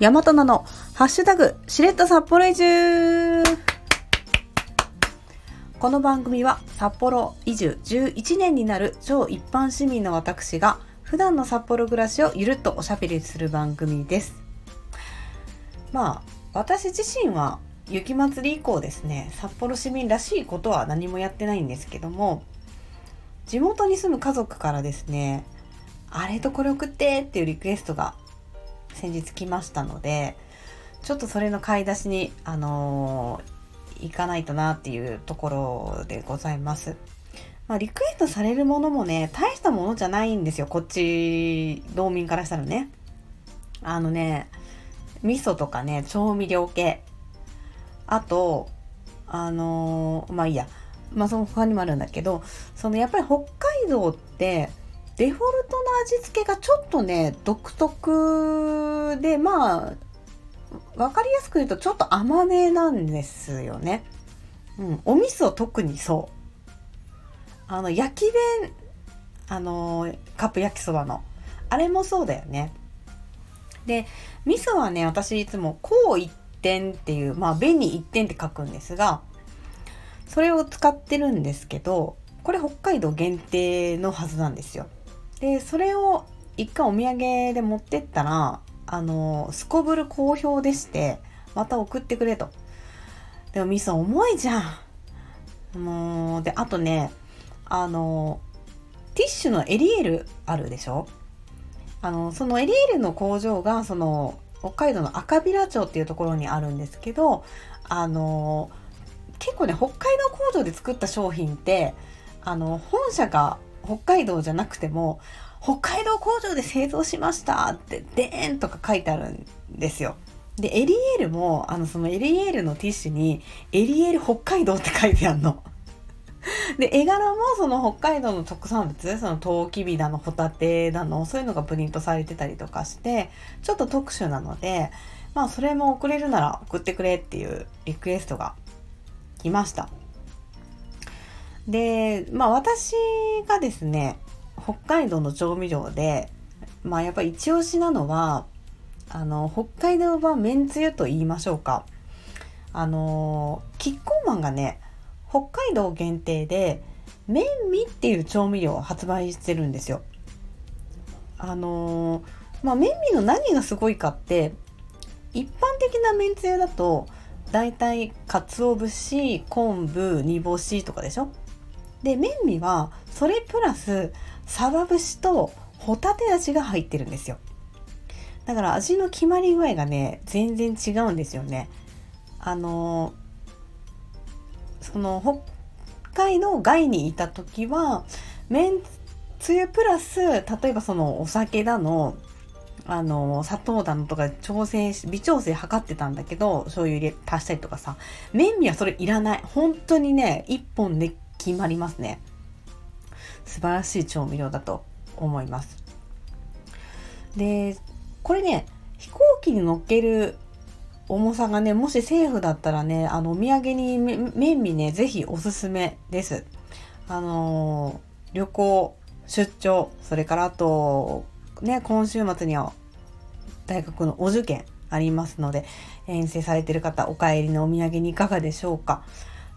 大和菜のハッシュタグしれっと札幌移住。この番組は札幌移住11年になる超一般市民の私が普段の札幌暮らしをゆるっとおしゃべりする番組です。まあ私自身は雪まつり以降ですね札幌市民らしいことは何もやってないんですけども地元に住む家族からですねあれとこれ送ってっていうリクエストが先日来ましたのでちょっとそれの買い出しにあのー、行かないとなっていうところでございます。まあ、リクエストされるものもね大したものじゃないんですよこっち道民からしたらね。あのね味噌とかね調味料系あとあのー、まあいいやまあその他にもあるんだけどそのやっぱり北海道ってデフォルトの味付けがちょっとね独特でまあ分かりやすく言うとちょっと甘めなんですよね。うん、お味噌特にそう。あの焼き弁あのカップ焼きそばの。あれもそうだよね。で味噌はね私いつもこう一点っていうまあ弁に一点って書くんですがそれを使ってるんですけどこれ北海道限定のはずなんですよ。でそれを一回お土産で持ってったらあのすこぶる好評でしてまた送ってくれと。でも味噌重いじゃん。もうであとねあのティッシュのエリエールあるでしょ。あのそのエリエールの工場がその北海道の赤平町っていうところにあるんですけどあの結構ね北海道工場で作った商品ってあの本社が北海道じゃなくても北海道工場で製造しましたってでーんとか書いてあるんですよ。でエリエールもあのそのエリエールのティッシュにエリエール北海道って書いてあるの。で絵柄もその北海道の特産物そのトウキビだのホタテだのそういうのがプリントされてたりとかしてちょっと特殊なのでまあそれも送れるなら送ってくれっていうリクエストが来ました。で、まあ私がですね、北海道の調味料で、まあやっぱり一押しなのは、あの、北海道版めんつゆと言いましょうか。あの、キッコーマンがね、北海道限定で、麺味っていう調味料を発売してるんですよ。あのまあ、麺味の何がすごいかって、一般的なめんつゆだと、だいたい鰹節、昆布、煮干しとかでしょ？で麺味はそれプラスサバ節とホタテ味が入ってるんですよ。だから味の決まり具合がね全然違うんですよね。あのその北海道外にいた時はめんつゆプラス例えばそのお酒だのあの砂糖だのとか調整微調整測ってたんだけど醤油入れ足したりとかさ麺味はそれいらない。本当にね一本で決まりますね。素晴らしい調味料だと思います。でこれね飛行機に乗っける重さがねもしセーフだったらねあのお土産に麺味ね是非おすすめです。あのー、旅行出張それからあとね今週末には大学のお受験ありますので遠征されてる方お帰りのお土産にいかがでしょうか。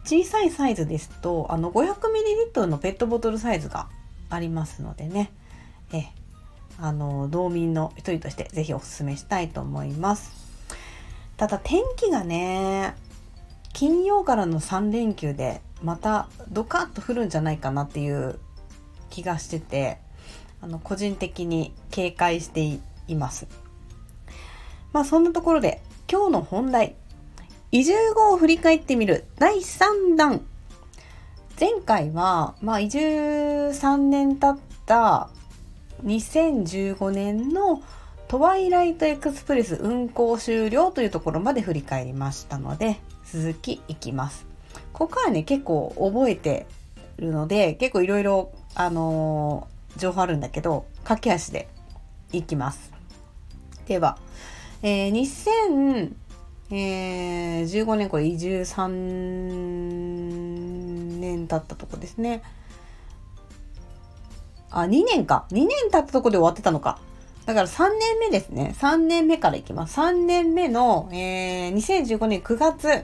小さいサイズですとあの 500ml のペットボトルサイズがありますのでね。えあの道民の一人として是非おすすめしたいと思います。ただ天気がね金曜からの3連休でまたドカッと降るんじゃないかなっていう気がしててあの個人的に警戒しています。まあそんなところで今日の本題移住後を振り返ってみる第3弾。前回は、まあ、移住3年経った2015年のトワイライトエクスプレス運行終了というところまで振り返りましたので、続きいきます。ここからね、結構覚えてるので、結構いろいろ、あのー、情報あるんだけど、駆け足でいきます。では、えー、えー、15年これ移住3年経ったとこですね。あ、2年か。2年経ったとこで終わってたのか。だから3年目ですね。3年目からいきます。3年目の、えー、2015年9月、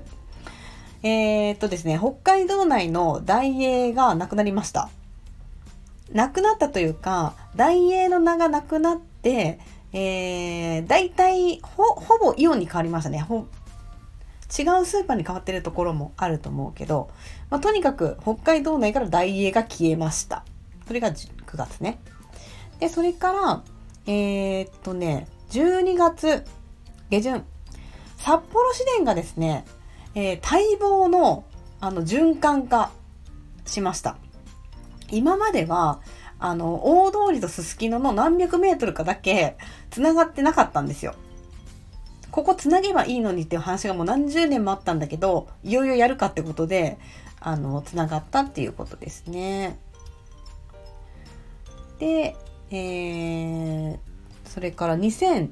えー、っとですね、北海道内の大英がなくなりました。なくなったというか、大英の名がなくなって、えー、大体ほ、ほぼイオンに変わりましたね。ほ違うスーパーに変わってるところもあると思うけど、まあ、とにかく北海道内から大英が消えました。それが9月ね。で、それから、えー、っとね、12月下旬、札幌市電がですね、えー、待望のあの循環化しました。今までは、あの、大通りとすすきのの何百メートルかだけ繋がってなかったんですよ。ここ繋げばいいのにっていう話がもう何十年もあったんだけど、いよいよやるかってことで、あの、繋がったっていうことですね。で、えー、それから2016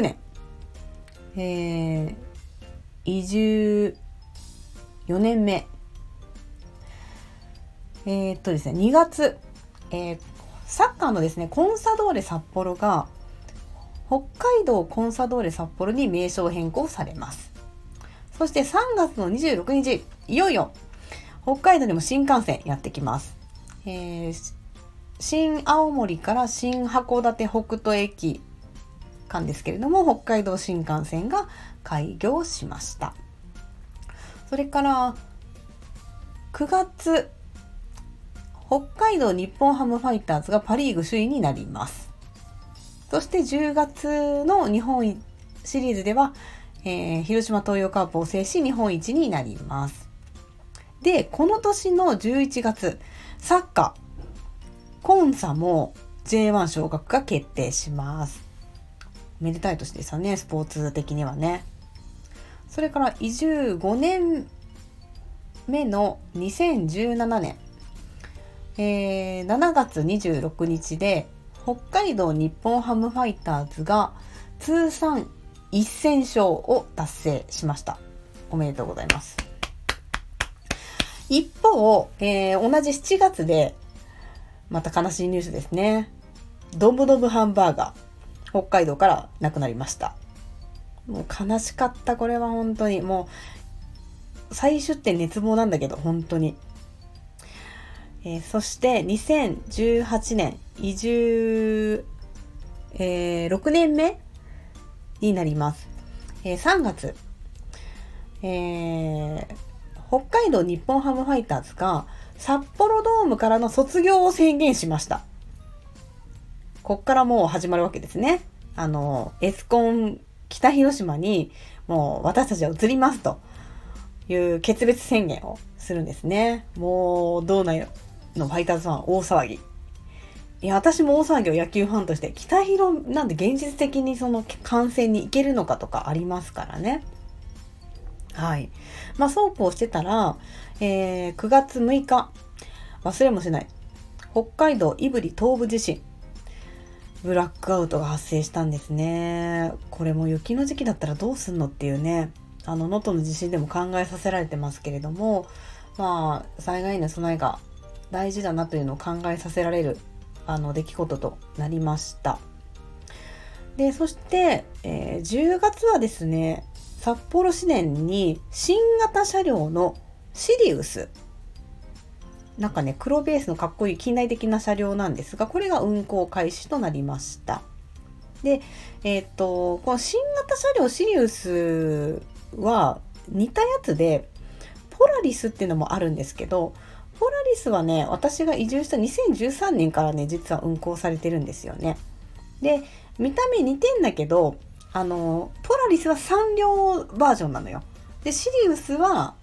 年、えー、移住4年目。えー、っとですね、2月、えー、サッカーのですね、コンサドーレ札幌が北海道コンサドーレ札幌に名称変更されます。そして3月の26日、いよいよ北海道にも新幹線やってきます。えー、新青森から新函館北斗駅間ですけれども、北海道新幹線が開業しました。それから9月、北海道日本ハムファイターズがパリーグ首位になります。そして10月の日本シリーズでは、えー、広島東洋カープを制し日本一になります。で、この年の11月、サッカー、コンサも J1 昇格が決定します。めでたい年ですよね、スポーツ的にはね。それから移住5年目の2017年、えー、7月26日で北海道日本ハムファイターズが通算1000勝を達成しました。おめでとうございます。一方、えー、同じ7月で、また悲しいニュースですね。ドブドブハンバーガー、北海道からなくなりました。もう悲しかった、これは本当に。もう、再出店熱望なんだけど、本当に。えー、そして2018年移住、えー、6年目になります。えー、3月、えー、北海道日本ハムファイターズが札幌ドームからの卒業を宣言しました。こっからもう始まるわけですね。あの、エスコン北広島にもう私たちは移りますという決別宣言をするんですね。もう、どうなのファイターズファン大騒ぎ。いや、私も大騒ぎを野球ファンとして、北広なんで現実的にその観戦に行けるのかとかありますからね。はい。まあ、そうこうしてたら、えー、9月6日、忘れもしない。北海道胆振東部地震。ブラックアウトが発生したんですね。これも雪の時期だったらどうすんのっていうね、あの、能登の地震でも考えさせられてますけれども、まあ、災害への備えが大事だなというのを考えさせられるあの出来事となりました。で、そして、えー、10月はですね、札幌市電に新型車両のシリウス。なんかね、黒ベースのかっこいい近代的な車両なんですが、これが運行開始となりました。で、えっ、と、この新型車両シリウスは似たやつで、ポラリスっていうのもあるんですけど、ポラリスはね、私が移住した2013年からね、実は運行されてるんですよね。で、見た目似てんだけど、あの、ポラリスは3両バージョンなのよ。で、シリウスは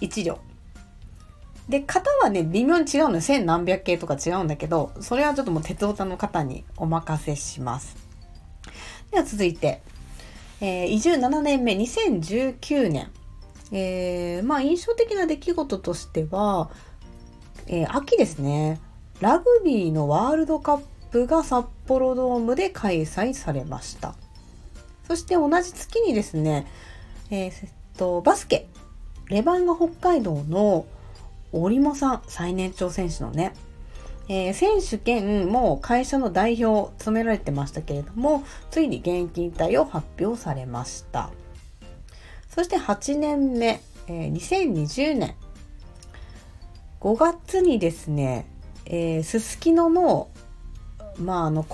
1両。で、型はね、微妙に違うのよ。千何百系とか違うんだけど、それはちょっともう鉄オタの方にお任せします。では続いて、えー、移住7年目、2019年。えー、まあ印象的な出来事としては、えー、秋ですね、ラグビーのワールドカップが札幌ドームで開催されました。そして同じ月にですね、えー、えっと、バスケ、レバンガ北海道の織茂さん、最年長選手のね、えー、選手兼も会社の代表を務められてましたけれども、ついに現役引退を発表されました。そして8年目、えー、2020年5月にですね、えすすきのの、まあ、あの、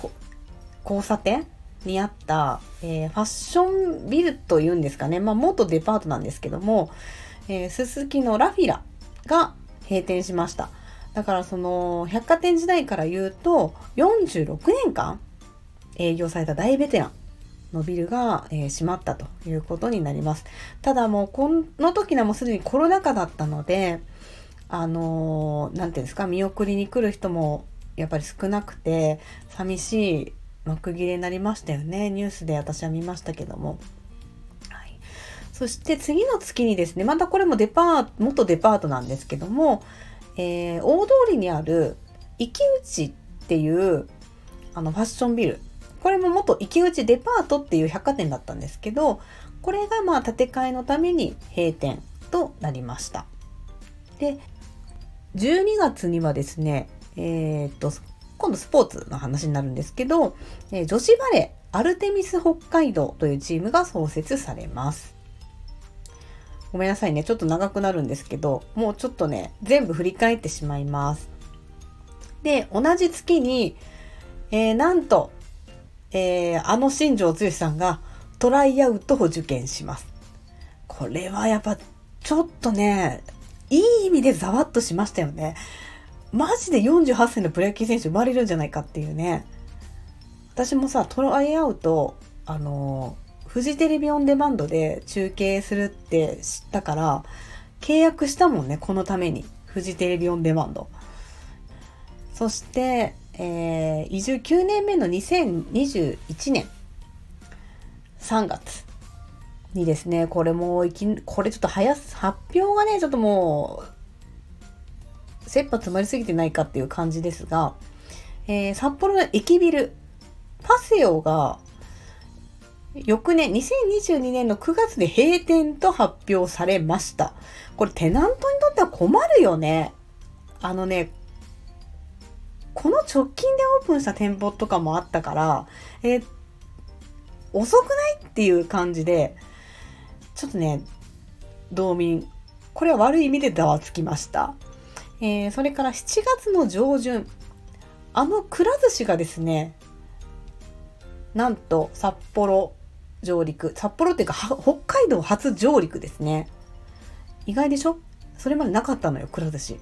交差点にあった、えー、ファッションビルというんですかね、まあ、元デパートなんですけども、えー、すすきのラフィラが閉店しました。だからその百貨店時代から言うと46年間営業された大ベテランのビルが、えー、閉まったということになります。ただもうこの時にはもうすでにコロナ禍だったので、あのー、ていうんですか、見送りに来る人もやっぱり少なくて、寂しい幕切れになりましたよね。ニュースで私は見ましたけども。そして次の月にですね、またこれもデパート、元デパートなんですけども、えー、大通りにある池内っていうあのファッションビルこれも元池内デパートっていう百貨店だったんですけどこれがまあ建て替えのために閉店となりましたで12月にはですねえー、っと今度スポーツの話になるんですけど、え、女子バレーアルテミス北海道というチームが創設されますごめんなさいね。ちょっと長くなるんですけど、もうちょっとね、全部振り返ってしまいます。で、同じ月に、えー、なんと、えー、あの新庄剛志さんがトライアウトを受験します。これはやっぱちょっとね、いい意味でざわっとしましたよね。マジで48歳のプロ野球選手生まれるんじゃないかっていうね。私もさ、トライアウト、あのフジテレビオンデマンドで中継するって知ったから、契約したもんね、このために。フジテレビオンデマンド。そして、えー、移住9年目の2021年3月にですね、これもいき、これちょっと早す、発表がね、ちょっともう、切羽詰まりすぎてないかっていう感じですが、えー、札幌の駅ビル、パセオが翌年、2022年の9月で閉店と発表されました。これテナントにとっては困るよね。あのね、この直近でオープンした店舗とかもあったから、えー、遅くないっていう感じで、ちょっとね、道民、これは悪い意味でざわつきました。えー、それから7月の上旬、あのくら寿司がですね、なんと札幌上陸。札幌っていうか、北海道初上陸ですね。意外でしょ？それまでなかったのよ、くら寿司。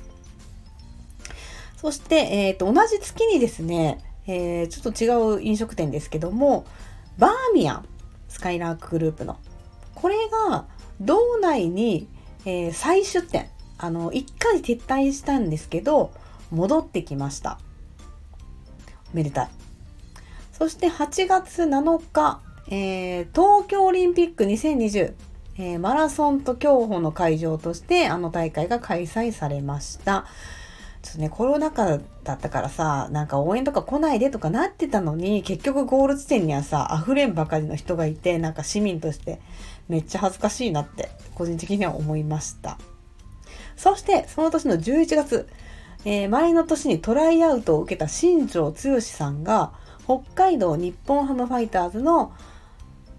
そして、え、ー、と、同じ月にですね、えー、ちょっと違う飲食店ですけども、バーミヤン、スカイラークグループの。これが、道内に、えー、再出店。あの、一回撤退したんですけど、戻ってきました。おめでたい。そして8月7日、えー、東京オリンピック2020、えー、マラソンと競歩の会場としてあの大会が開催されました。ちょっとね、コロナ禍だったからさ、なんか応援とか来ないでとかなってたのに、結局ゴール地点にはさ、溢れんばかりの人がいて、なんか市民としてめっちゃ恥ずかしいなって、個人的には思いました。そして、その年の11月、えー、前の年にトライアウトを受けた新庄剛志さんが、北海道日本ハムファイターズの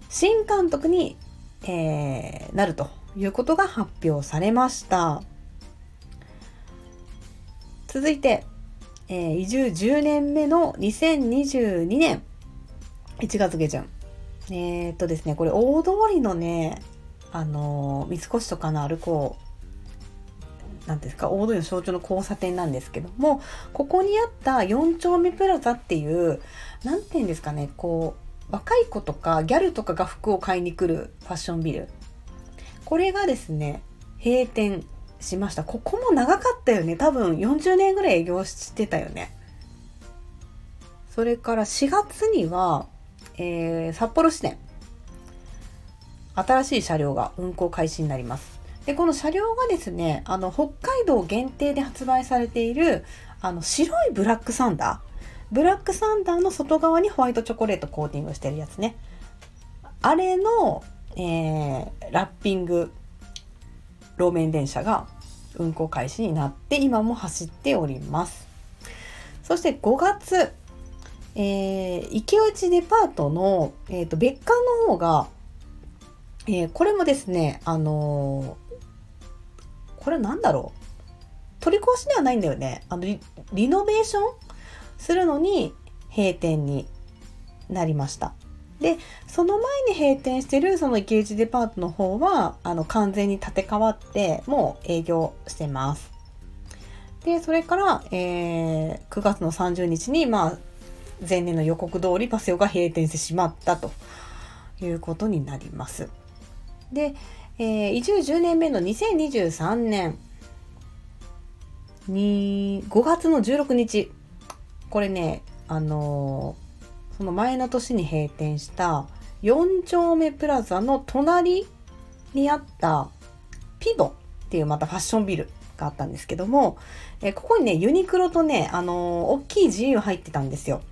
新監督に、えー、なるということが発表されました。続いて、えー、移住10年目の2022年1月下旬。えー、っとですね、これ大通りのね、あの、三越とかのあるこう、なんですか、大通りの象徴の交差点なんですけども、ここにあった4丁目プラザっていう、なんて言うんですかね、こう、若い子とかギャルとかが服を買いに来るファッションビル。これがですね、閉店しました。ここも長かったよね。多分40年ぐらい営業してたよね。それから4月には、えー、札幌支店。新しい車両が運行開始になります。で、この車両がですね、あの、北海道限定で発売されている、あの、白いブラックサンダー。ブラックサンダーの外側にホワイトチョコレートコーティングしてるやつね。あれの、えー、ラッピング路面電車が運行開始になって今も走っております。そして5月、えー、池内デパートの、えーと、別館の方が、えー、これもですね、あのー、これなんだろう？取り壊しではないんだよね。あのリ、リノベーション？するのに閉店になりました。で、その前に閉店してるその池内デパートの方は、あの、完全に建て替わって、もう営業してます。で、それから、えー、9月の30日に、まあ、前年の予告通りパセオが閉店してしまったということになります。で、えー、移住10年目の2023年に5月の16日これねあのー、その前の年に閉店した4丁目プラザの隣にあったピボっていうまたファッションビルがあったんですけども、えー、ここにねユニクロとね、あのー、大きい GU 入ってたんですよ。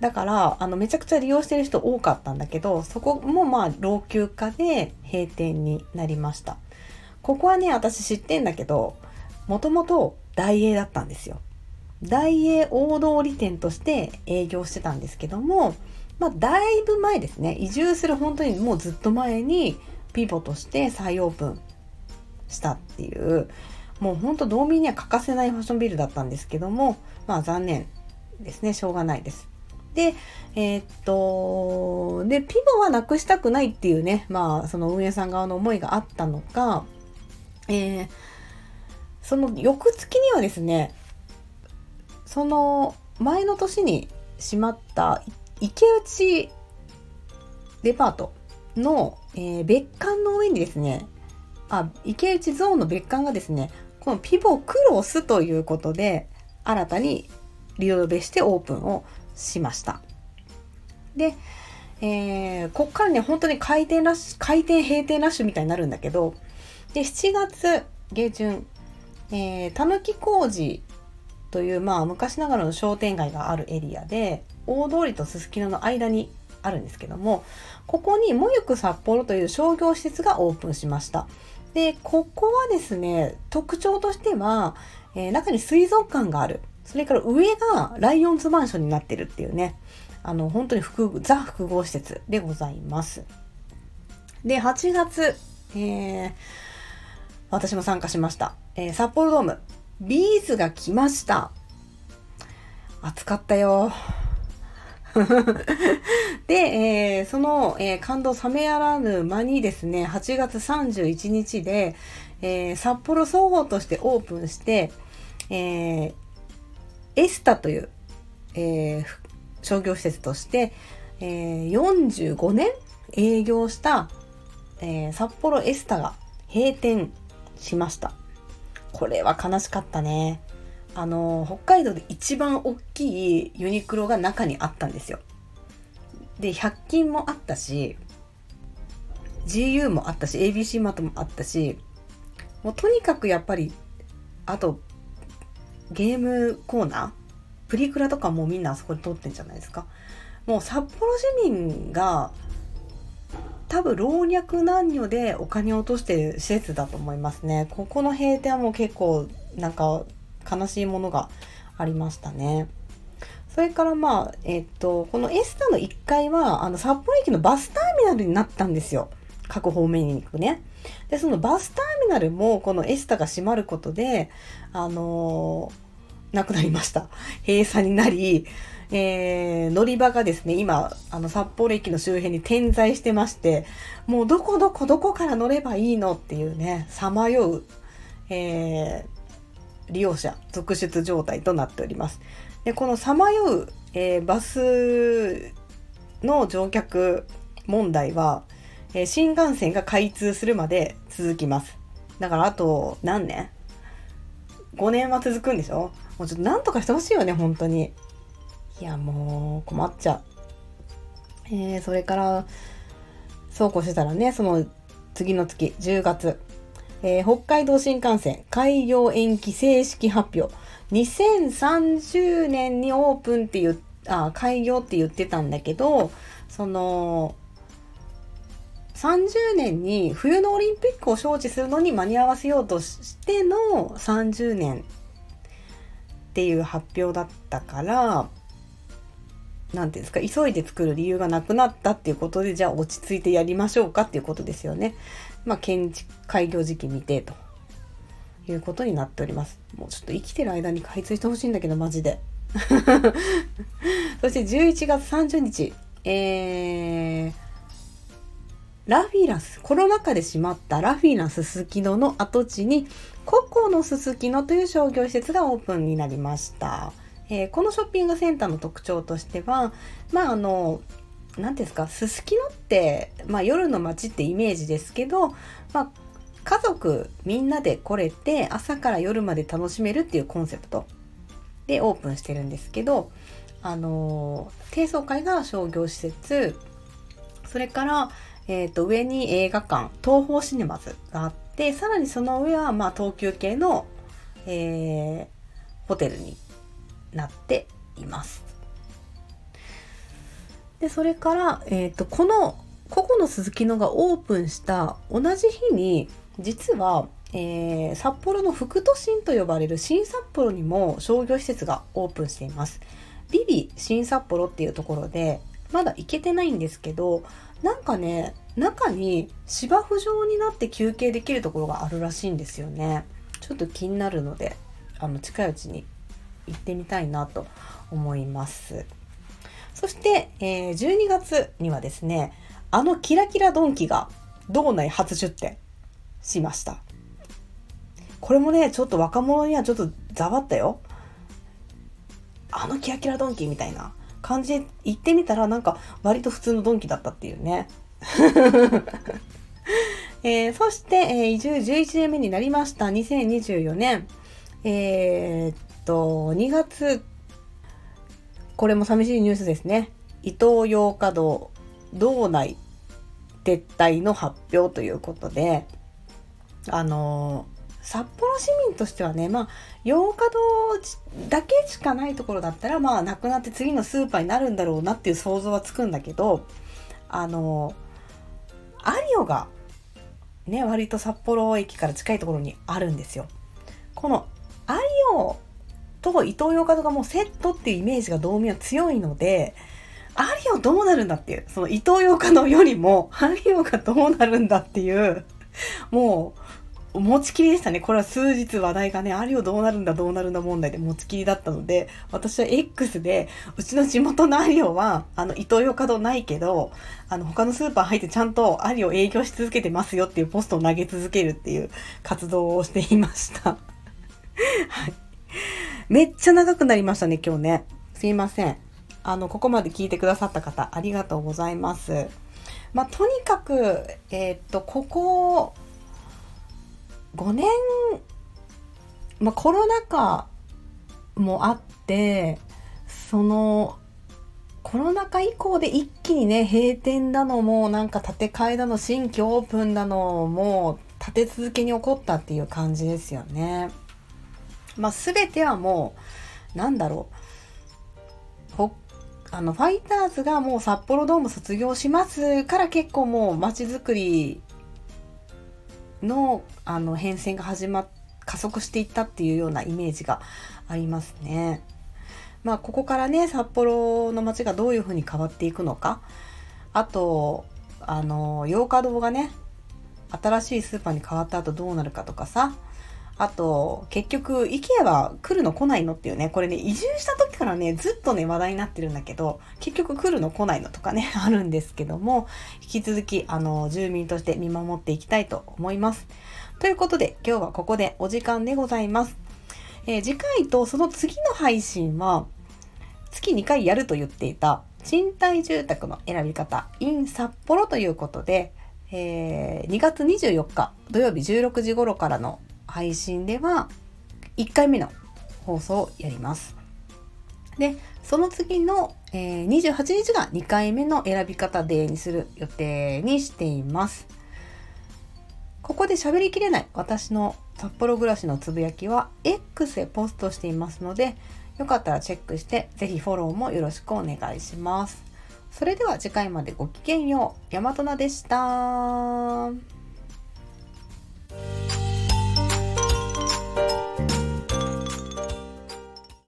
だから、あの、めちゃくちゃ利用してる人多かったんだけど、そこもまあ、老朽化で閉店になりました。ここはね、私知ってんだけど、もともと大英だったんですよ。大英大通り店として営業してたんですけども、まあ、だいぶ前ですね。移住する本当にもうずっと前にピボとして再オープンしたっていう、もうほんと道民には欠かせないファッションビルだったんですけども、まあ残念ですね。しょうがないです。で、えー、っと、で、ピボはなくしたくないっていうね、まあ、その運営さん側の思いがあったのか、えー、その翌月にはですね、その前の年に閉まった池内デパートの、えー、別館の上にですね、あ、池内ゾーンの別館がですね、このピボクロスということで、新たにリノベしてオープンをしました。で、えー、こっからね、本当に回転ラッシュ、回転閉店ラッシュみたいになるんだけど、で、7月下旬、えー、たぬき工事という、まあ、昔ながらの商店街があるエリアで、大通りとすすきのの間にあるんですけども、ここにもゆく札幌という商業施設がオープンしました。で、ここはですね、特徴としては、えー、中に水族館がある。それから上がライオンズマンションになってるっていうね、あの、本当に複ザ複合施設でございます。で、8月、えー、私も参加しました。えー、札幌ドーム、ビーズが来ました。暑かったよ。で、えー、その、えー、感動冷めやらぬ間にですね、8月31日で、えー、札幌総合としてオープンして、えー、エスタという、えー、商業施設として、えー、45年営業した、えー、札幌エスタが閉店しました。これは悲しかったね。あの、北海道で一番大きいユニクロが中にあったんですよ。で、100均もあったし、GU もあったし、ABC マートもあったし、もうとにかくやっぱり、あとゲームコーナー？プリクラとかもみんなあそこで撮ってんじゃないですか？もう札幌市民が多分老若男女でお金を落としてる施設だと思いますね。ここの閉店はもう結構なんか悲しいものがありましたね。それからまあ、えっと、このエスタの1階は、あの、札幌駅のバスターミナルになったんですよ。各方面に行くね。で、そのバスターミナルも、このエスタが閉まることで、あのー、なくなりました。閉鎖になり、えー、乗り場がですね、今、あの、札幌駅の周辺に点在してまして、もうどこどこどこから乗ればいいのっていうね、さまよう、えー、利用者続出状態となっております。で、このさまよう、えー、バスの乗客問題は、えー、新幹線が開通するまで続きます。だからあと何年 ?5 年は続くんでしょ？もうちょっとなんとかしてほしいよね、本当に。いや、もう困っちゃう。えー、それから、そうこうしてたらね、その次の月、10月、えー、北海道新幹線開業延期正式発表。2030年にオープンって言っあ、開業って言ってたんだけど、その、30年に冬のオリンピックを招致するのに間に合わせようとしての30年っていう発表だったから何ていうんですか急いで作る理由がなくなったっていうことでじゃあ落ち着いてやりましょうかっていうことですよね。まあ建築開業時期未定ということになっております。もうちょっと生きてる間に開通してほしいんだけどマジで。そして11月30日、えー、ラフィラス、コロナ禍で閉まったラフィラススキノの跡地に、ココのすすきのという商業施設がオープンになりました。えー、このショッピングセンターの特徴としては、まああの、何ですか、すすきのって、まあ夜の街ってイメージですけど、まあ家族みんなで来れて朝から夜まで楽しめるっていうコンセプトでオープンしてるんですけど、あの低層階が商業施設それから、えーと、上に映画館東宝シネマズがあってさらにその上は、まあ、東急系の、えー、ホテルになっています。でそれから、えーと、この個々の鈴木のがオープンした同じ日に実は、えー、札幌の副都心と呼ばれる新札幌にも商業施設がオープンしています。ビビ新札幌っていうところでまだ行けてないんですけどなんかね中に芝生状になって休憩できるところがあるらしいんですよね。ちょっと気になるのであの近いうちに行ってみたいなと思います。そして、えー、12月にはですねあのキラキラドンキが道内初出店しました。これもねちょっと若者にはちょっとざわったよ。あのキラキラドンキみたいな感じで行ってみたらなんか割と普通のドンキだったっていうね。えー、そして、えー、移住11年目になりました2024年。えー、っと、2月、これも寂しいニュースですね。伊東洋華堂道内撤退の発表ということで、あの札幌市民としてはね、まあ、洋華堂だけしかないところだったら、まあ、なくなって次のスーパーになるんだろうなっていう想像はつくんだけど、あの、アリオが、ね、割と札幌駅から近いところにあるんですよ。このアリオと伊東洋華堂がもうセットっていうイメージが道民は強いので、アリオどうなるんだっていう、その伊東洋華堂よりも、アリオがどうなるんだっていう、もう、持ちきりでしたね。これは数日話題がね、あるよどうなるんだどうなるんだ問題で持ちきりだったので、私は X で、うちの地元のアリオは、あの、イトーヨーカドーないけど、あの、他のスーパー入ってちゃんとアリオ営業し続けてますよっていうポストを投げ続けるっていう活動をしていました。はい。めっちゃ長くなりましたね、今日ね。すいません。あの、ここまで聞いてくださった方、ありがとうございます。まあ、とにかく、えー、っと、ここ、5年、まあ、コロナ禍もあってそのコロナ禍以降で一気にね閉店だのもなんか建て替えだの新規オープンだのも立て続けに起こったっていう感じですよね。まあ、全てはもうなんだろうあのファイターズがもう札幌ドーム卒業しますから結構もう街づくりのあの変遷が始まっ加速していったっていうようなイメージがありますね。まあここからね札幌の街がどういうふうに変わっていくのかあとあの洋華堂がね新しいスーパーに変わった後どうなるかとかさあと、結局、IKEA は来るの来ないのっていうね、これね、移住した時からね、ずっとね、話題になってるんだけど、結局来るの来ないのとかね、あるんですけども、引き続き、あの、住民として見守っていきたいと思います。ということで、今日はここでお時間でございます。えー、次回とその次の配信は、月2回やると言っていた、賃貸住宅の選び方 in 札幌ということで、えー、2月24日土曜日16時頃からの配信では1回目の放送をやります。で、その次の、えー、28日が2回目の選び方デーにする予定にしています。ここで喋りきれない私の札幌暮らしのつぶやきは X でポストしていますので、よかったらチェックして、ぜひフォローもよろしくお願いします。それでは次回までごきげんよう。大和菜でした。